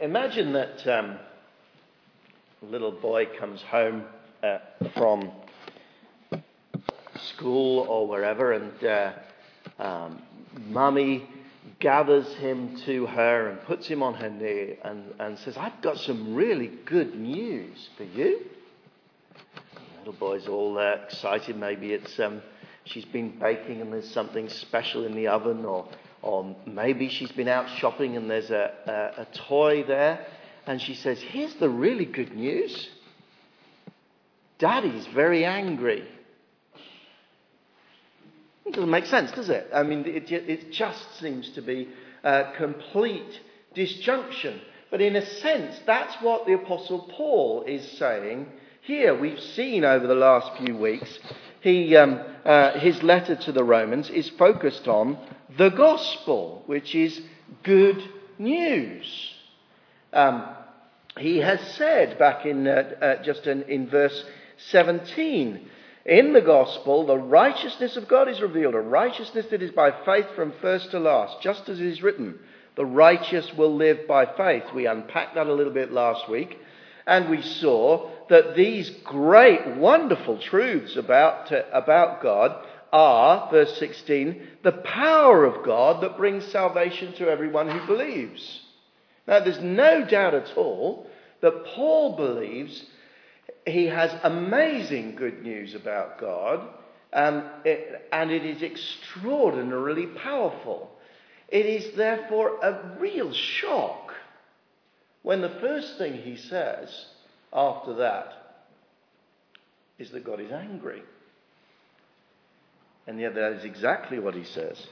imagine that um, a little boy comes home uh, from school or wherever, and uh, um, mummy gathers him to her and puts him on her knee and, and says, I've got some really good news for you. Little boy's all uh, excited. Maybe it's um, she's been baking and there's something special in the oven, or, or maybe she's been out shopping and there's a, a, a toy there. And she says, Here's the really good news Daddy's very angry. It doesn't make sense, does it? I mean, it, it just seems to be a complete disjunction. But in a sense, that's what the Apostle Paul is saying here. We've seen over the last few weeks, he, um, uh, his letter to the Romans is focused on the gospel, which is good news. Um, he has said back in uh, uh, just in, in verse 17 in the gospel, the righteousness of God is revealed, a righteousness that is by faith from first to last, just as it is written, the righteous will live by faith. We unpacked that a little bit last week, and we saw that these great, wonderful truths about, uh, about God are, verse 16, the power of God that brings salvation to everyone who believes. Now, there's no doubt at all that Paul believes he has amazing good news about God, um, it, and it is extraordinarily powerful. It is therefore a real shock when the first thing he says after that is that God is angry. And yet, that is exactly what he says.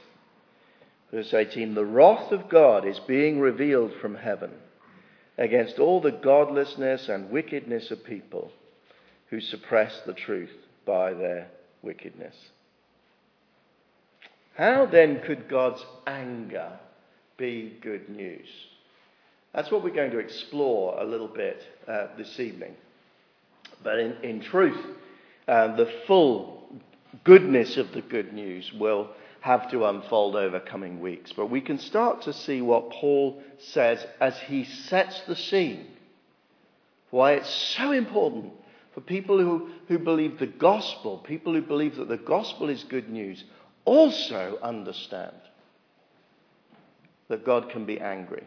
Verse 18 The wrath of God is being revealed from heaven against all the godlessness and wickedness of people who suppress the truth by their wickedness. How then could God's anger be good news? That's what we're going to explore a little bit uh, this evening. But in, in truth, uh, the full goodness of the good news will have to unfold over coming weeks. But we can start to see what Paul says as he sets the scene. Why it's so important for people who, who believe the gospel, people who believe that the gospel is good news, also understand that God can be angry.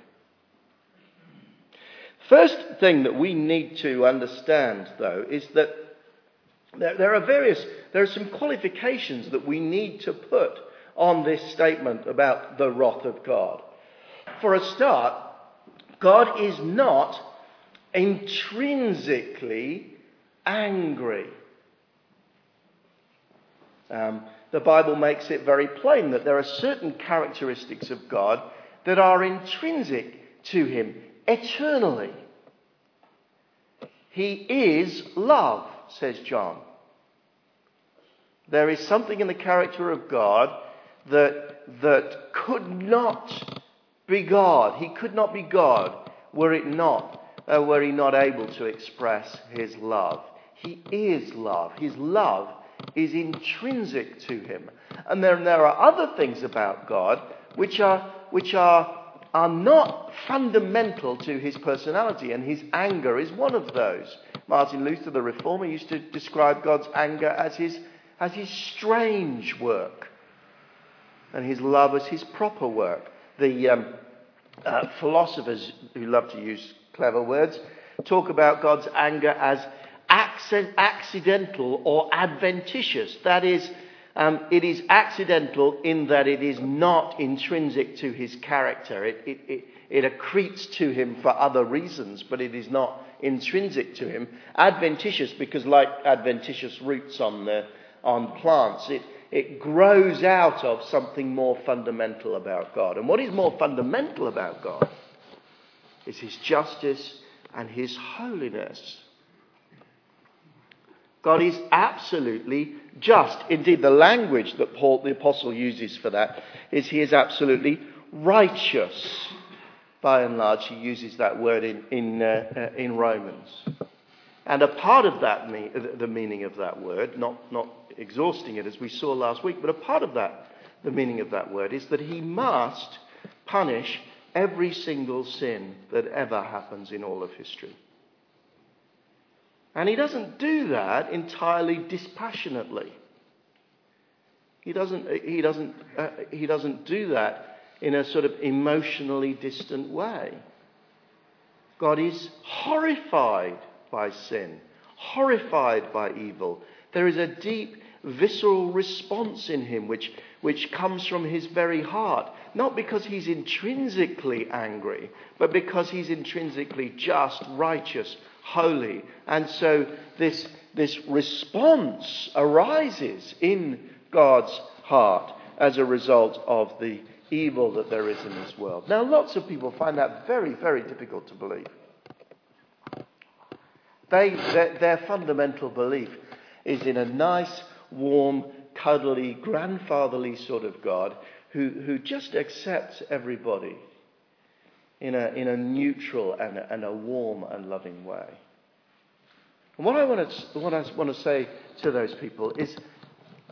First thing that we need to understand, though, is that there, there, are various, there are some qualifications that we need to put on this statement about the wrath of God. For a start, God is not intrinsically angry. Um, the Bible makes it very plain that there are certain characteristics of God that are intrinsic to Him eternally. He is love, says John. There is something in the character of God that, that could not be God. He could not be God were it not, uh, were he not able to express his love. He is love. His love is intrinsic to him. And then there are other things about God which are, which are, are not fundamental to his personality, and his anger is one of those. Martin Luther, the reformer, used to describe God's anger as his, as his strange work, and his love as his proper work. The um, uh, philosophers who love to use clever words talk about God's anger as accidental or adventitious. That is, um, it is accidental in that it is not intrinsic to his character. It, it, it, it accretes to him for other reasons, but it is not intrinsic to him. Adventitious because, like adventitious roots on, the, on plants, it, it grows out of something more fundamental about God. And what is more fundamental about God is his justice and his holiness. God is absolutely just. Indeed, the language that Paul the Apostle uses for that is he is absolutely righteous. By and large, he uses that word in, in, uh, uh, in Romans. And a part of that, the meaning of that word, not, not exhausting it as we saw last week, but a part of that, the meaning of that word, is that he must punish every single sin that ever happens in all of history. And he doesn't do that entirely dispassionately. He doesn't, he doesn't, uh, he doesn't do that in a sort of emotionally distant way. God is horrified by sin, horrified by evil. There is a deep visceral response in him which, which comes from his very heart. Not because he's intrinsically angry, but because he's intrinsically just, righteous, holy. And so this, this response arises in God's heart as a result of the evil that there is in this world. Now, lots of people find that very, very difficult to believe. They, their, their fundamental belief is in a nice, warm, cuddly, grandfatherly sort of God who, who just accepts everybody in a, in a neutral and a, and a warm and loving way. And what I, want to, what I want to say to those people is,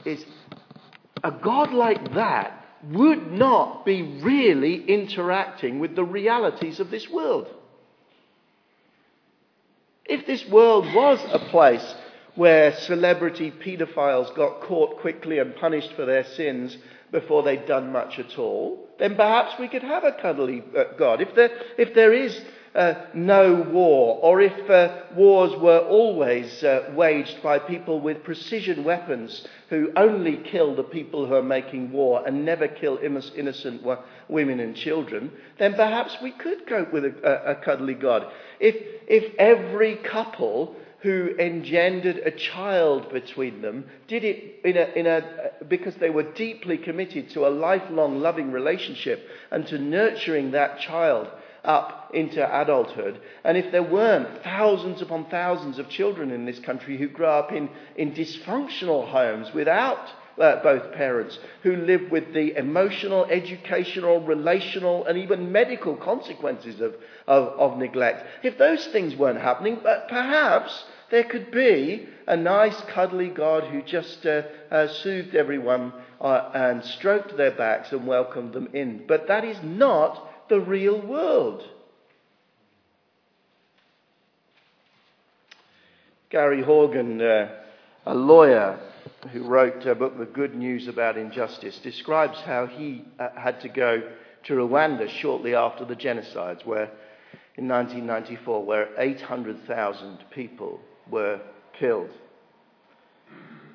is a God like that would not be really interacting with the realities of this world. If this world was a place where celebrity paedophiles got caught quickly and punished for their sins before they'd done much at all, then perhaps we could have a cuddly uh, God. If there, if there is uh, no war, or if uh, wars were always uh, waged by people with precision weapons who only kill the people who are making war and never kill innocent women and children, then perhaps we could cope with a, a, a cuddly God. If, if every couple who engendered a child between them did it in a, in a, because they were deeply committed to a lifelong loving relationship and to nurturing that child up into adulthood. And if there weren't thousands upon thousands of children in this country who grow up in, in dysfunctional homes without uh, both parents, who live with the emotional, educational, relational, and even medical consequences of, of, of neglect, if those things weren't happening, but perhaps there could be a nice, cuddly God who just uh, uh, soothed everyone uh, and stroked their backs and welcomed them in. But that is not the real world. Gary Haugen, uh, a lawyer who wrote a book, The Good News About Injustice, describes how he uh, had to go to Rwanda shortly after the genocides, where in 1994, where 800,000 people were killed.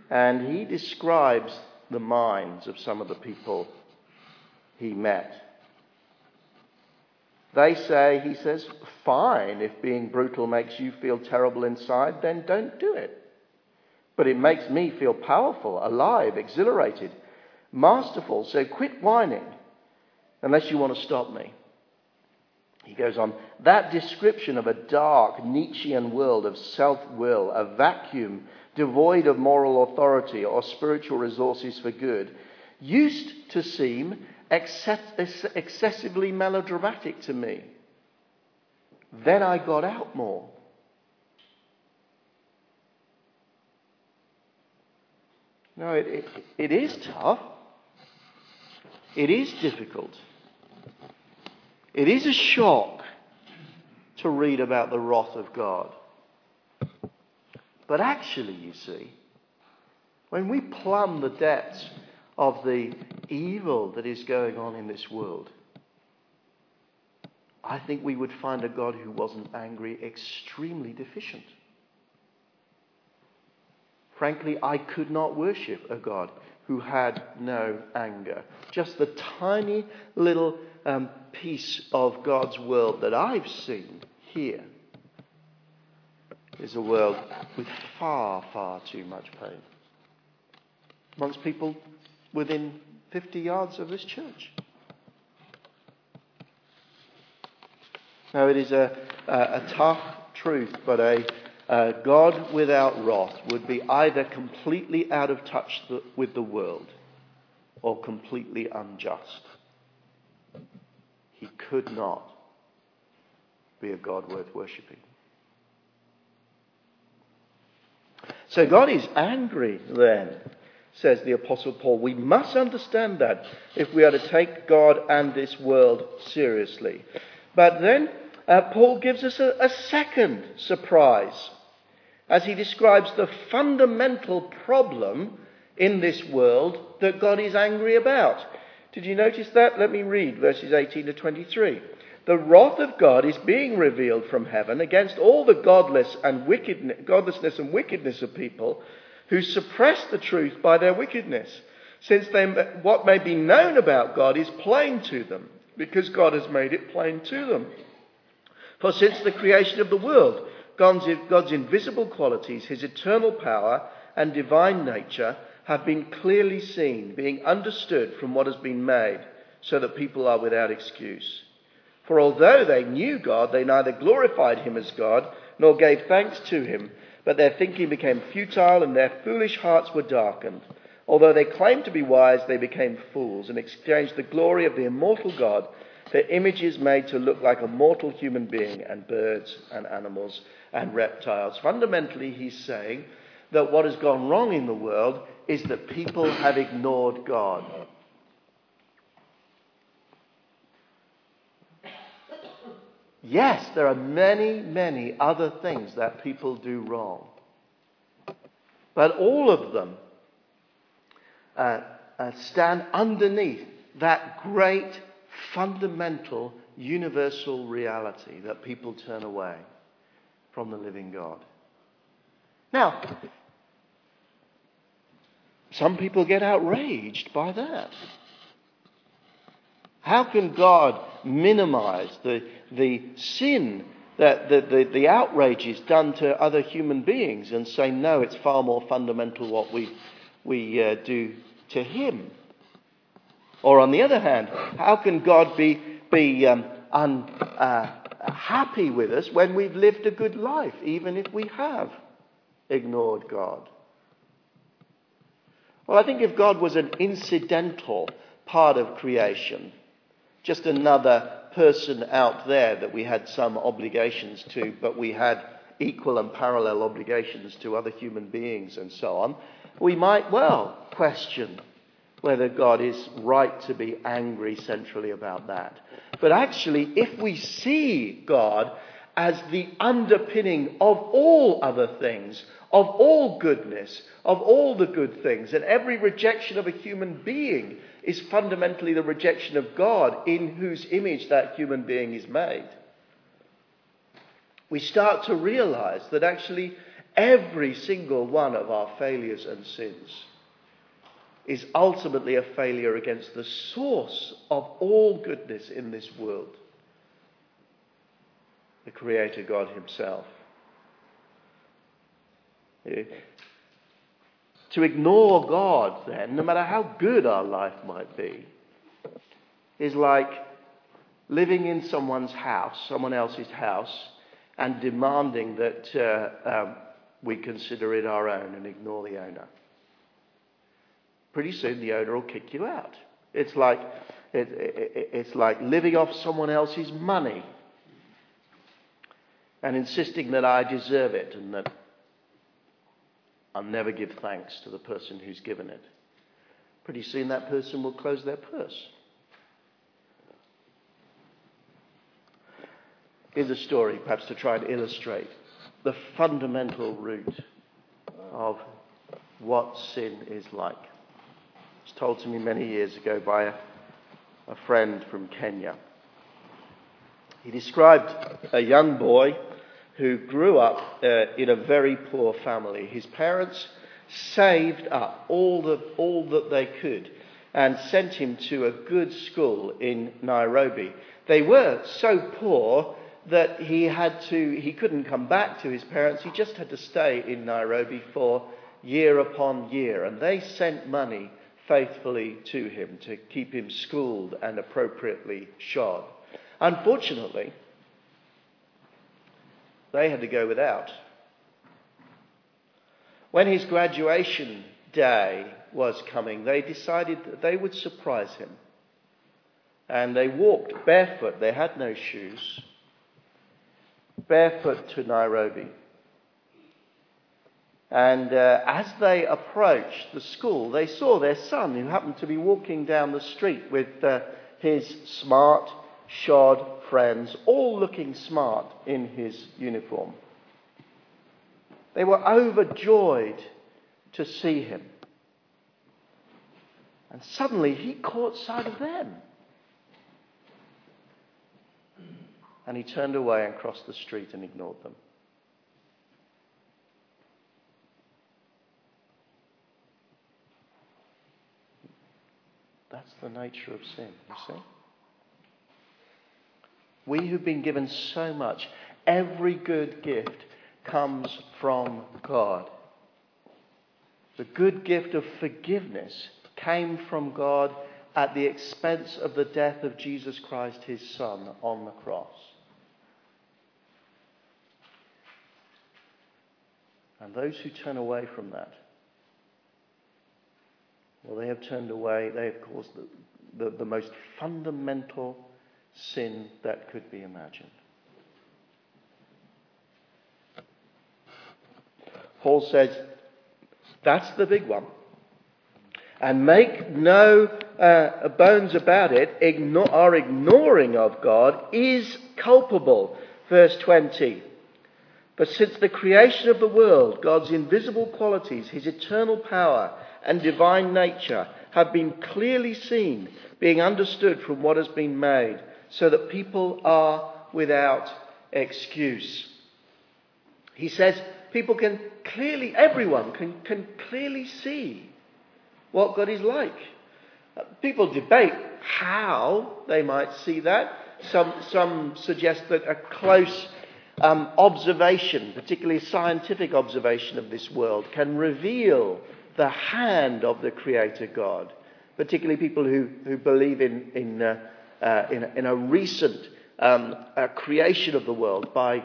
And he describes the minds of some of the people he met. They say, he says, fine, if being brutal makes you feel terrible inside, then don't do it. But it makes me feel powerful, alive, exhilarated, masterful, so quit whining unless you want to stop me. He goes on, that description of a dark Nietzschean world of self will, a vacuum devoid of moral authority or spiritual resources for good, used to seem excess- excessively melodramatic to me. Then I got out more. No, it, it, it is tough. It is difficult. It is a shock to read about the wrath of God. But actually, you see, when we plumb the depths of the evil that is going on in this world, I think we would find a God who wasn't angry extremely deficient. Frankly, I could not worship a God who had no anger. Just the tiny little um, piece of God's world that I've seen here is a world with far, far too much pain. Amongst people within 50 yards of this church. Now, it is a, a, a tough truth, but a, a, God without wrath would be either completely out of touch with the world or completely unjust. He could not be a God worth worshipping. So God is angry then says the Apostle Paul. We must understand that if we are to take God and this world seriously. But then uh, Paul gives us a, a second surprise as he describes the fundamental problem in this world that God is angry about. Did you notice that? Let me read verses 18 to 23. The wrath of God is being revealed from heaven against all the godless and wickedness, godlessness and wickedness of people who suppress the truth by their wickedness, since they, what may be known about God is plain to them, because God has made it plain to them. For since the creation of the world, God's, invisible qualities, his eternal power and divine nature, have been clearly seen, being understood from what has been made, so that people are without excuse. For although they knew God, they neither glorified him as God nor gave thanks to him, but their thinking became futile and their foolish hearts were darkened. Although they claimed to be wise, they became fools and exchanged the glory of the immortal God for images made to look like a mortal human being and birds and animals and reptiles. Fundamentally, he's saying that what has gone wrong in the world is that people have ignored God. Yes, there are many, many other things that people do wrong. But all of them uh, uh, stand underneath that great, fundamental, universal reality that people turn away from the living God. Now, some people get outraged by that. How can God minimize the, the sin, that the, the, the outrages done to other human beings and say, no, it's far more fundamental what we, we uh, do to Him? Or on the other hand, how can God be, be um, unhappy uh, with us when we've lived a good life, even if we have ignored God? Well, I think if God was an incidental part of creation, just another person out there that we had some obligations to, but we had equal and parallel obligations to other human beings and so on, we might well question whether God is right to be angry centrally about that. But actually, if we see God as the underpinning of all other things, of all goodness, of all the good things, and every rejection of a human being is fundamentally the rejection of God in whose image that human being is made. We start to realize that actually every single one of our failures and sins is ultimately a failure against the source of all goodness in this world, the Creator God Himself. To ignore God, then, no matter how good our life might be, is like living in someone's house, someone else's house, and demanding that uh, um, we consider it our own and ignore the owner. Pretty soon the owner will kick you out. It's like, it, it, it's like living off someone else's money and insisting that I deserve it and that I'll never give thanks to the person who's given it. Pretty soon that person will close their purse. Here's a story, perhaps to try and illustrate the fundamental root of what sin is like. Was told to me many years ago by a, a friend from Kenya. He described a young boy who grew up uh, in a very poor family. His parents saved up all, the, all that they could and sent him to a good school in Nairobi. They were so poor that he had to he couldn't come back to his parents. He just had to stay in Nairobi for year upon year, and they sent money faithfully to him to keep him schooled and appropriately shod. Unfortunately, they had to go without. When his graduation day was coming, they decided that they would surprise him. And they walked barefoot, they had no shoes, barefoot to Nairobi. And uh, as they approached the school, they saw their son, who happened to be walking down the street with uh, his smart, shod friends, all looking smart in his uniform. They were overjoyed to see him. And suddenly he caught sight of them. And he turned away and crossed the street and ignored them. That's the nature of sin, you see. We who've been given so much, every good gift comes from God. The good gift of forgiveness came from God at the expense of the death of Jesus Christ, his Son, on the cross. And those who turn away from that well, they have turned away, they have caused the, the, the most fundamental sin that could be imagined. Paul says, that's the big one. And make no uh, bones about it, ignore, our ignoring of God is culpable. Verse 20. But since the creation of the world, God's invisible qualities, his eternal power, and divine nature have been clearly seen, being understood from what has been made, so that people are without excuse. He says people can clearly, everyone can, can clearly see what God is like. People debate how they might see that. Some, some suggest that a close um, observation, particularly scientific observation of this world, can reveal the hand of the Creator God, particularly people who, who believe in, in, uh, uh, in, in, a recent um, uh, creation of the world by,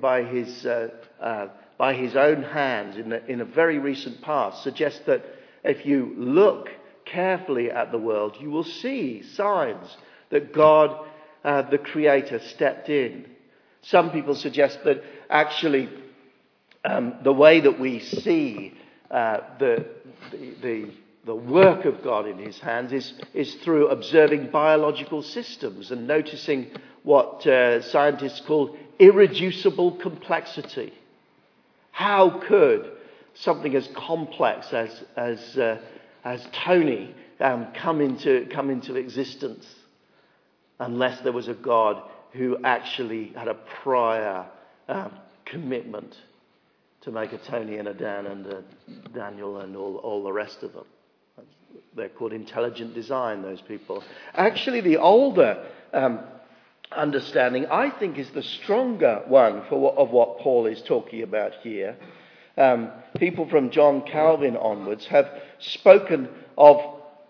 by, his, uh, uh, by his own hands in, in a very recent past, suggests that if you look carefully at the world, you will see signs that God, the Creator, stepped in. Some people suggest that actually um, the way that we see uh, the, the, the, work of God in his hands is, is through observing biological systems and noticing what uh, scientists call irreducible complexity. How could something as complex as, as, uh, as Tony um, come, into, come into existence unless there was a God who actually had a prior um, commitment to make a Tony and a Dan and a Daniel and all, all the rest of them. They're called intelligent design, those people. Actually, the older um, understanding, I think, is the stronger one for what, of what Paul is talking about here. Um, people from John Calvin onwards have spoken of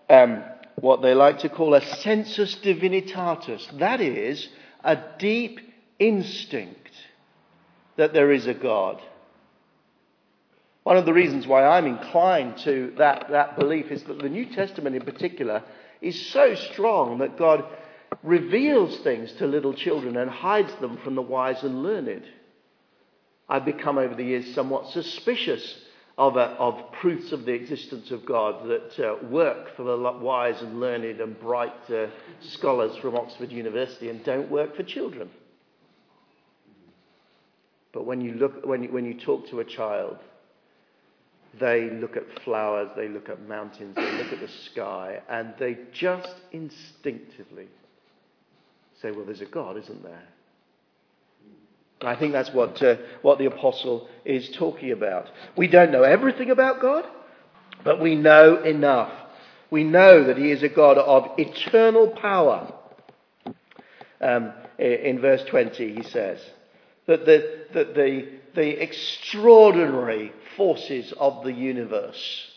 um, what they like to call a sensus divinitatis. That is, a deep instinct that there is a God. One of the reasons why I'm inclined to that, that belief is that the New Testament in particular is so strong that God reveals things to little children and hides them from the wise and learned. I've become over the years somewhat suspicious of, uh, of proofs of the existence of God that uh, work for the wise and learned and bright uh, scholars from Oxford University and don't work for children. But when you, look, when you, when you talk to a child, they look at flowers, they look at mountains, they look at the sky, and they just instinctively say, Well, there's a God, isn't there? I think that's what, uh, what the apostle is talking about. We don't know everything about God, but we know enough. We know that he is a God of eternal power. Um, in verse 20, he says that the, that the, the extraordinary forces of the universe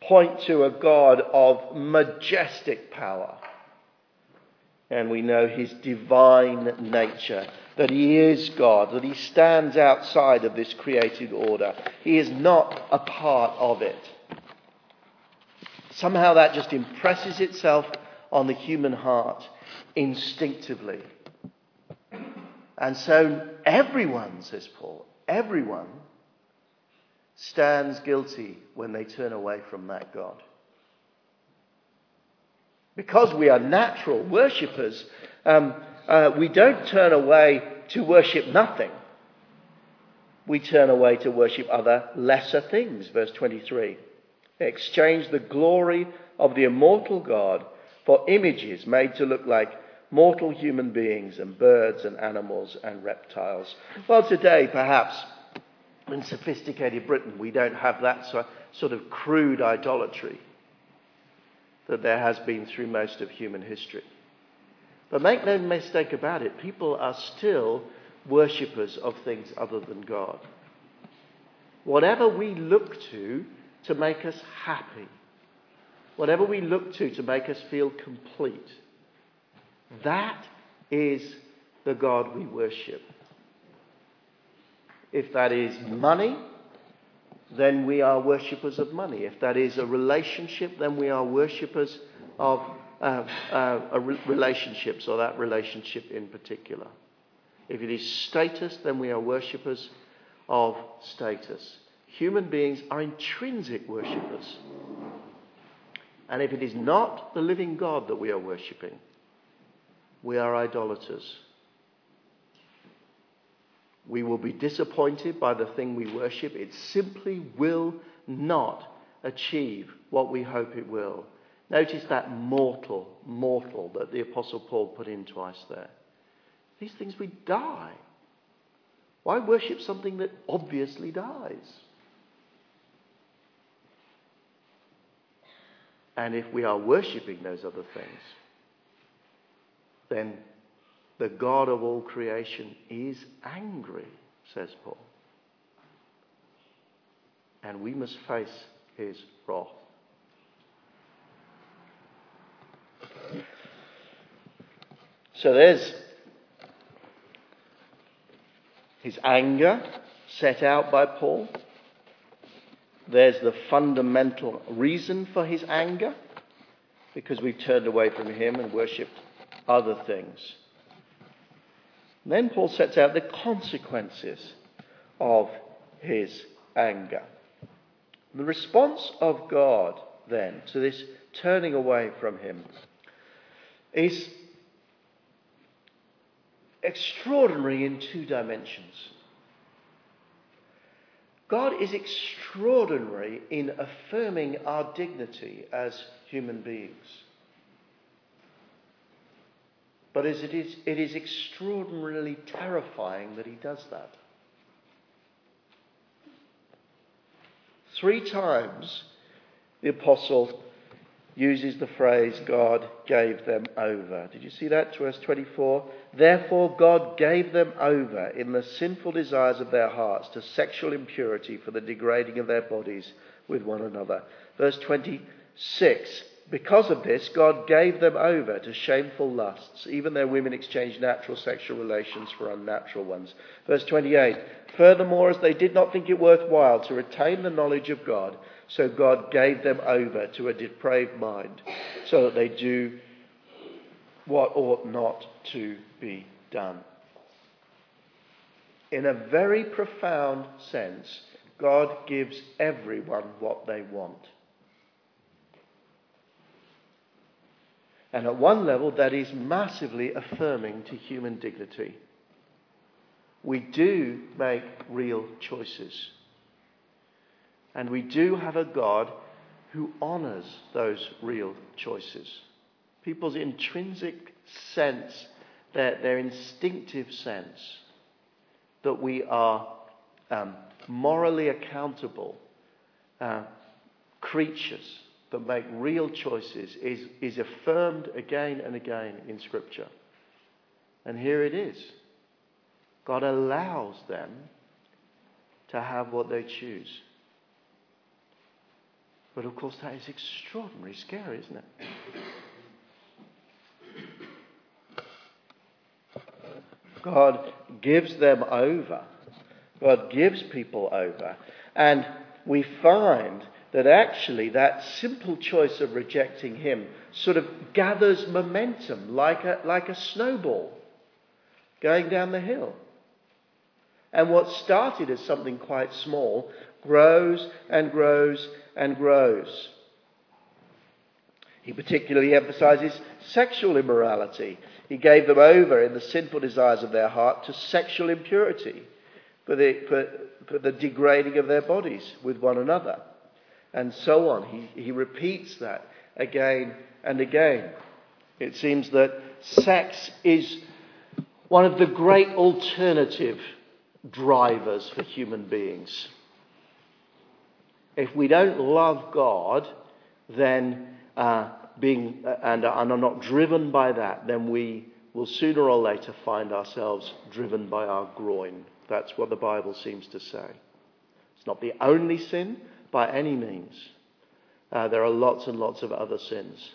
point to a God of majestic power. And we know his divine nature, that he is God, that he stands outside of this created order. He is not a part of it. Somehow that just impresses itself on the human heart instinctively. And so everyone, says Paul, everyone stands guilty when they turn away from that God. Because we are natural worshippers, um, uh, we don't turn away to worship nothing. We turn away to worship other lesser things. Verse 23. Exchange the glory of the immortal God for images made to look like mortal human beings and birds and animals and reptiles. Well, today, perhaps, in sophisticated Britain, we don't have that sort of crude idolatry that there has been through most of human history. But make no mistake about it, people are still worshippers of things other than God. Whatever we look to to make us happy, whatever we look to to make us feel complete, that is the God we worship. If that is money, then we are worshippers of money. If that is a relationship, then we are worshippers of uh, uh, relationships or that relationship in particular. If it is status, then we are worshippers of status. Human beings are intrinsic worshippers. And if it is not the living God that we are worshipping, we are idolaters. We will be disappointed by the thing we worship. It simply will not achieve what we hope it will. Notice that mortal, mortal that the Apostle Paul put in twice there. These things we die. Why worship something that obviously dies? And if we are worshipping those other things, then the God of all creation is angry, says Paul. And we must face his wrath. So there's his anger set out by Paul. There's the fundamental reason for his anger, because we've turned away from him and worshipped other things. Then Paul sets out the consequences of his anger. The response of God, then, to this turning away from him is extraordinary in two dimensions. God is extraordinary in affirming our dignity as human beings. But as it is, it is extraordinarily terrifying that he does that. Three times the apostle uses the phrase, God gave them over. Did you see that? Verse 24. Therefore, God gave them over in the sinful desires of their hearts to sexual impurity for the degrading of their bodies with one another. Verse 26. Because of this, God gave them over to shameful lusts. Even their women exchanged natural sexual relations for unnatural ones. Verse 28 Furthermore, as they did not think it worthwhile to retain the knowledge of God, so God gave them over to a depraved mind, so that they do what ought not to be done. In a very profound sense, God gives everyone what they want. And at one level, that is massively affirming to human dignity. We do make real choices. And we do have a God who honours those real choices. People's intrinsic sense, their, their instinctive sense that we are um, morally accountable uh, creatures that make real choices is, is affirmed again and again in Scripture. And here it is God allows them to have what they choose. But of course, that is extraordinarily scary, isn't it? God gives them over. God gives people over. And we find that actually that simple choice of rejecting him sort of gathers momentum like a, like a snowball going down the hill. And what started as something quite small grows and grows and grows. He particularly emphasizes sexual immorality. He gave them over in the sinful desires of their heart to sexual impurity for the, for, for the degrading of their bodies with one another. And so on. He, he repeats that again and again. It seems that sex is one of the great alternative drivers for human beings. If we don't love God, then uh, being uh, and, uh, and are not driven by that, then we will sooner or later find ourselves driven by our groin. That's what the Bible seems to say. It's not the only sin by any means. Uh, there are lots and lots of other sins.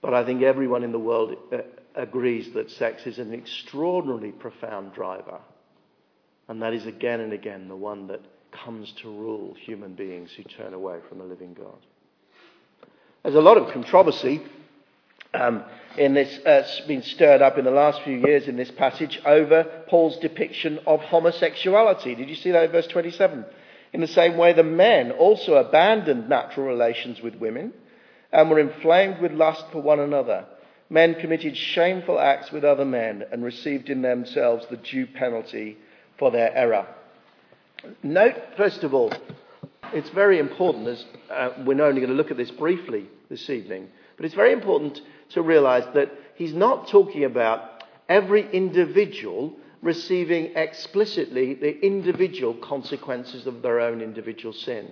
But I think everyone in the world uh, agrees that sex is an extraordinarily profound driver. And that is again and again the one that comes to rule human beings who turn away from the living God. There's a lot of controversy um, in this, uh, been stirred up in the last few years in this passage over Paul's depiction of homosexuality. Did you see that in verse 27? In the same way, the men also abandoned natural relations with women and were inflamed with lust for one another. Men committed shameful acts with other men and received in themselves the due penalty for their error. Note, first of all, it's very important, as uh, we're only going to look at this briefly this evening, but it's very important to realize that he's not talking about every individual receiving explicitly the individual consequences of their own individual sin.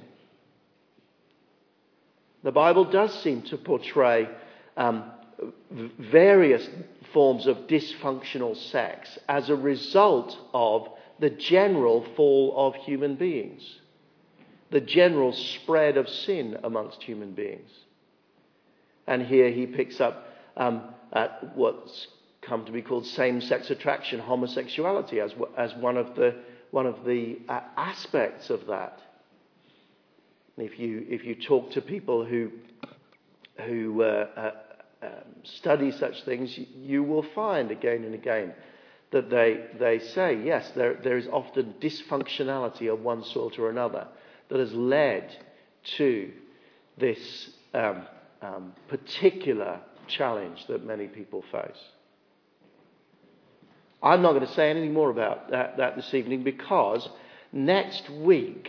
The Bible does seem to portray um, various forms of dysfunctional sex as a result of the general fall of human beings, the general spread of sin amongst human beings. And here he picks up um, at what's come to be called same sex attraction, homosexuality, as, as one of the, one of the uh, aspects of that. If you, if you talk to people who, who uh, uh, um, study such things, you will find again and again that they, they say, yes, there, there is often dysfunctionality of one sort or another that has led to this um, um, particular challenge that many people face. I'm not going to say anything more about that, that this evening because next week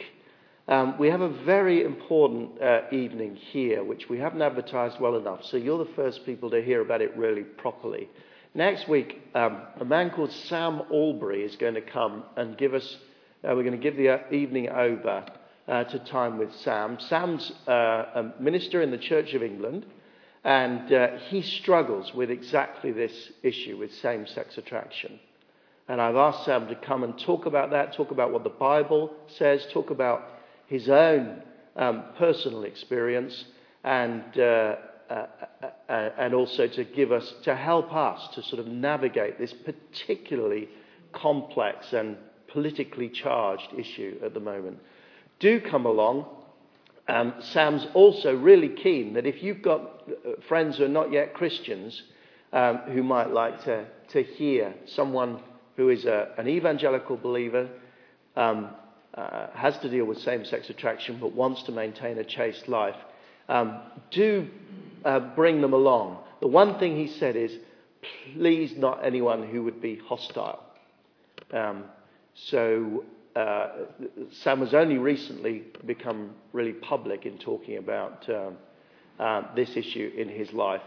um, we have a very important uh, evening here, which we haven't advertised well enough. So you're the first people to hear about it really properly. Next week, um, a man called Sam Allberry is going to come and give us. Uh, we're going to give the uh, evening over uh, to time with Sam. Sam's uh, a minister in the Church of England, and uh, he struggles with exactly this issue with same-sex attraction. And I've asked Sam to come and talk about that, talk about what the Bible says, talk about his own um, personal experience and, uh, uh, uh, and also to give us, to help us to sort of navigate this particularly complex and politically charged issue at the moment. Do come along. Um, Sam's also really keen that if you've got uh, friends who are not yet Christians um, who might like to, to hear someone who is a, an evangelical believer, um, uh, has to deal with same sex attraction but wants to maintain a chaste life, um, do uh, bring them along. The one thing he said is, please not anyone who would be hostile. Um, so uh, Sam has only recently become really public in talking about um, uh, this issue in his life.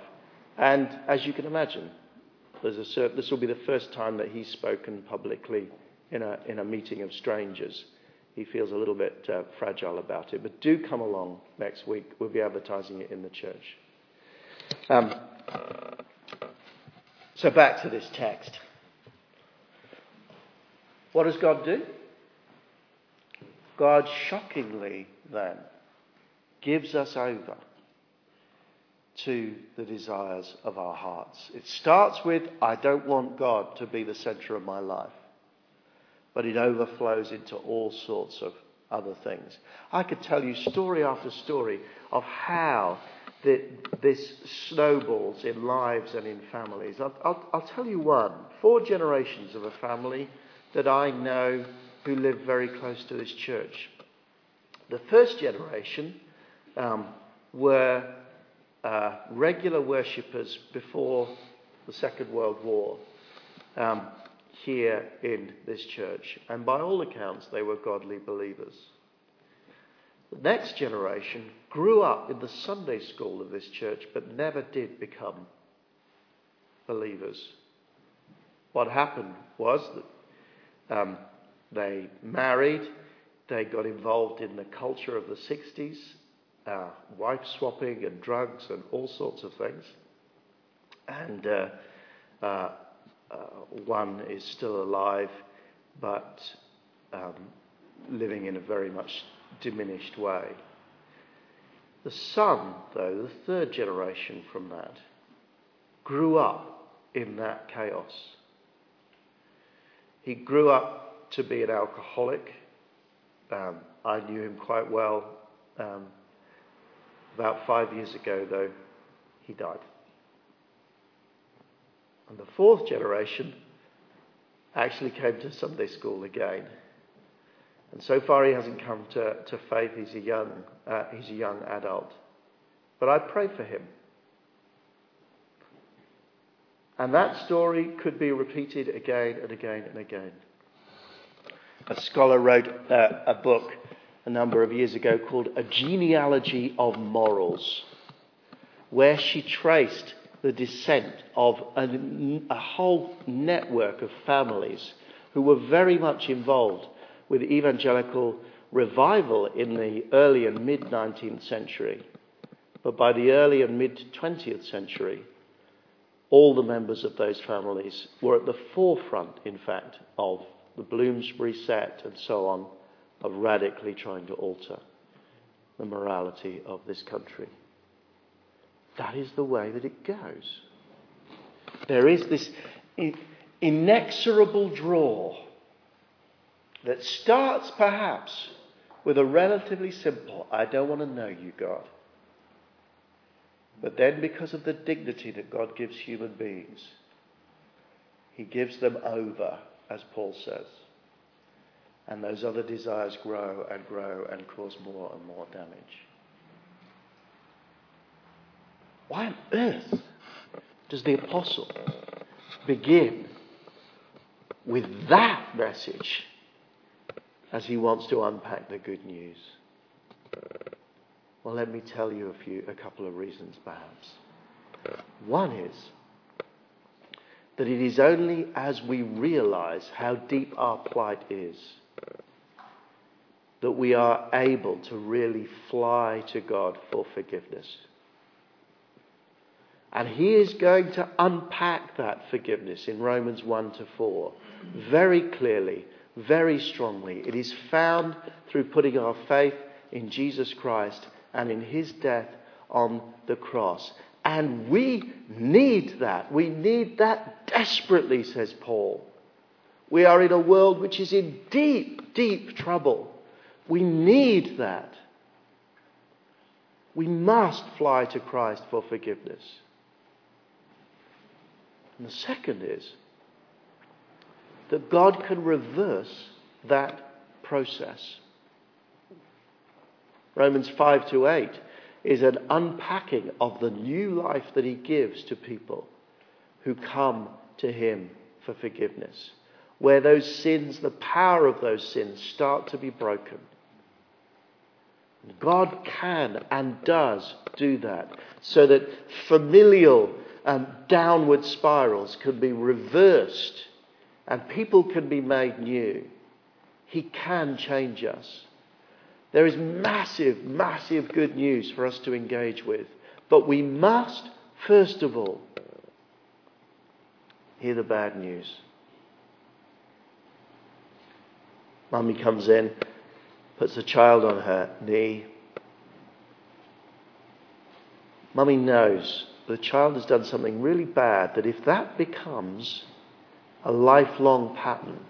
And as you can imagine, this will be the first time that he's spoken publicly in a, in a meeting of strangers he feels a little bit uh, fragile about it. But do come along next week. We'll be advertising it in the church. Um, so back to this text. What does God do? God shockingly then gives us over to the desires of our hearts. It starts with, I don't want God to be the center of my life but it overflows into all sorts of other things. I could tell you story after story of how the, this snowballs in lives and in families. I'll, I'll, I'll tell you one. Four generations of a family that I know who lived very close to this church. The first generation um, were uh, regular worshippers before the Second World War um, here in this church, and by all accounts, they were godly believers. The next generation grew up in the Sunday school of this church but never did become believers. What happened was that um, they married, they got involved in the culture of the 60s, uh, wife swapping and drugs and all sorts of things. And uh, uh, uh one is still alive, but um, living in a very much diminished way. The son, though, the third generation from that, grew up in that chaos. He grew up to be an alcoholic. Um, I knew him quite well. Um, about five years ago, though, he died. And the fourth generation actually came to Sunday school again. And so far, he hasn't come to, to faith. He's a young, uh, he's a young adult. But I pray for him. And that story could be repeated again and again and again. A scholar wrote uh, a book a number of years ago called A Genealogy of Morals, where she traced the descent of a, a whole network of families who were very much involved with evangelical revival in the early and mid 19th century. But by the early and mid 20th century, all the members of those families were at the forefront, in fact, of the Bloomsbury set and so on, of radically trying to alter the morality of this country. That is the way that it goes. There is this inexorable draw that starts perhaps with a relatively simple, I don't want to know you, God. But then, because of the dignity that God gives human beings, He gives them over, as Paul says. And those other desires grow and grow and cause more and more damage. Why on earth does the apostle begin with that message as he wants to unpack the good news? Well, let me tell you a few, a couple of reasons, perhaps. One is that it is only as we realize how deep our plight is that we are able to really fly to God for forgiveness. And he is going to unpack that forgiveness in Romans 1 to 4 very clearly very strongly. It is found through putting our faith in Jesus Christ and in his death on the cross. And we need that. We need that desperately, says Paul. We are in a world which is in deep, deep trouble. We need that. We must fly to Christ for forgiveness. And the second is that God can reverse that process. Romans 5 to 8 is an unpacking of the new life that he gives to people who come to him for forgiveness, where those sins, the power of those sins, start to be broken. God can and does do that so that familial and downward spirals can be reversed and people can be made new, He can change us. There is massive, massive good news for us to engage with. But we must, first of all, hear the bad news. Mummy comes in, puts a child on her knee. Mummy knows the child has done something really bad that if that becomes a lifelong pattern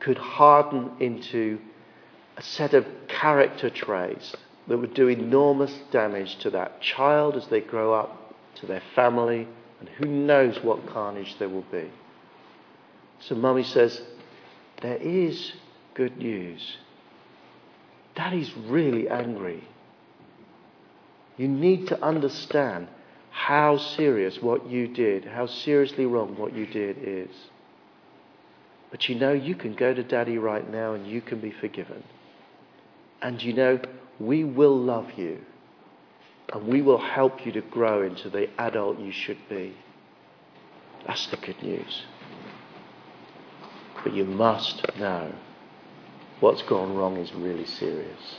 could harden into a set of character traits that would do enormous damage to that child as they grow up, to their family, and who knows what carnage there will be. So, Mummy says, There is good news. Daddy's really angry. You need to understand how serious what you did, how seriously wrong what you did is. But you know, you can go to Daddy right now and you can be forgiven. And you know, we will love you and we will help you to grow into the adult you should be. That's the good news. But you must know what's gone wrong is really serious.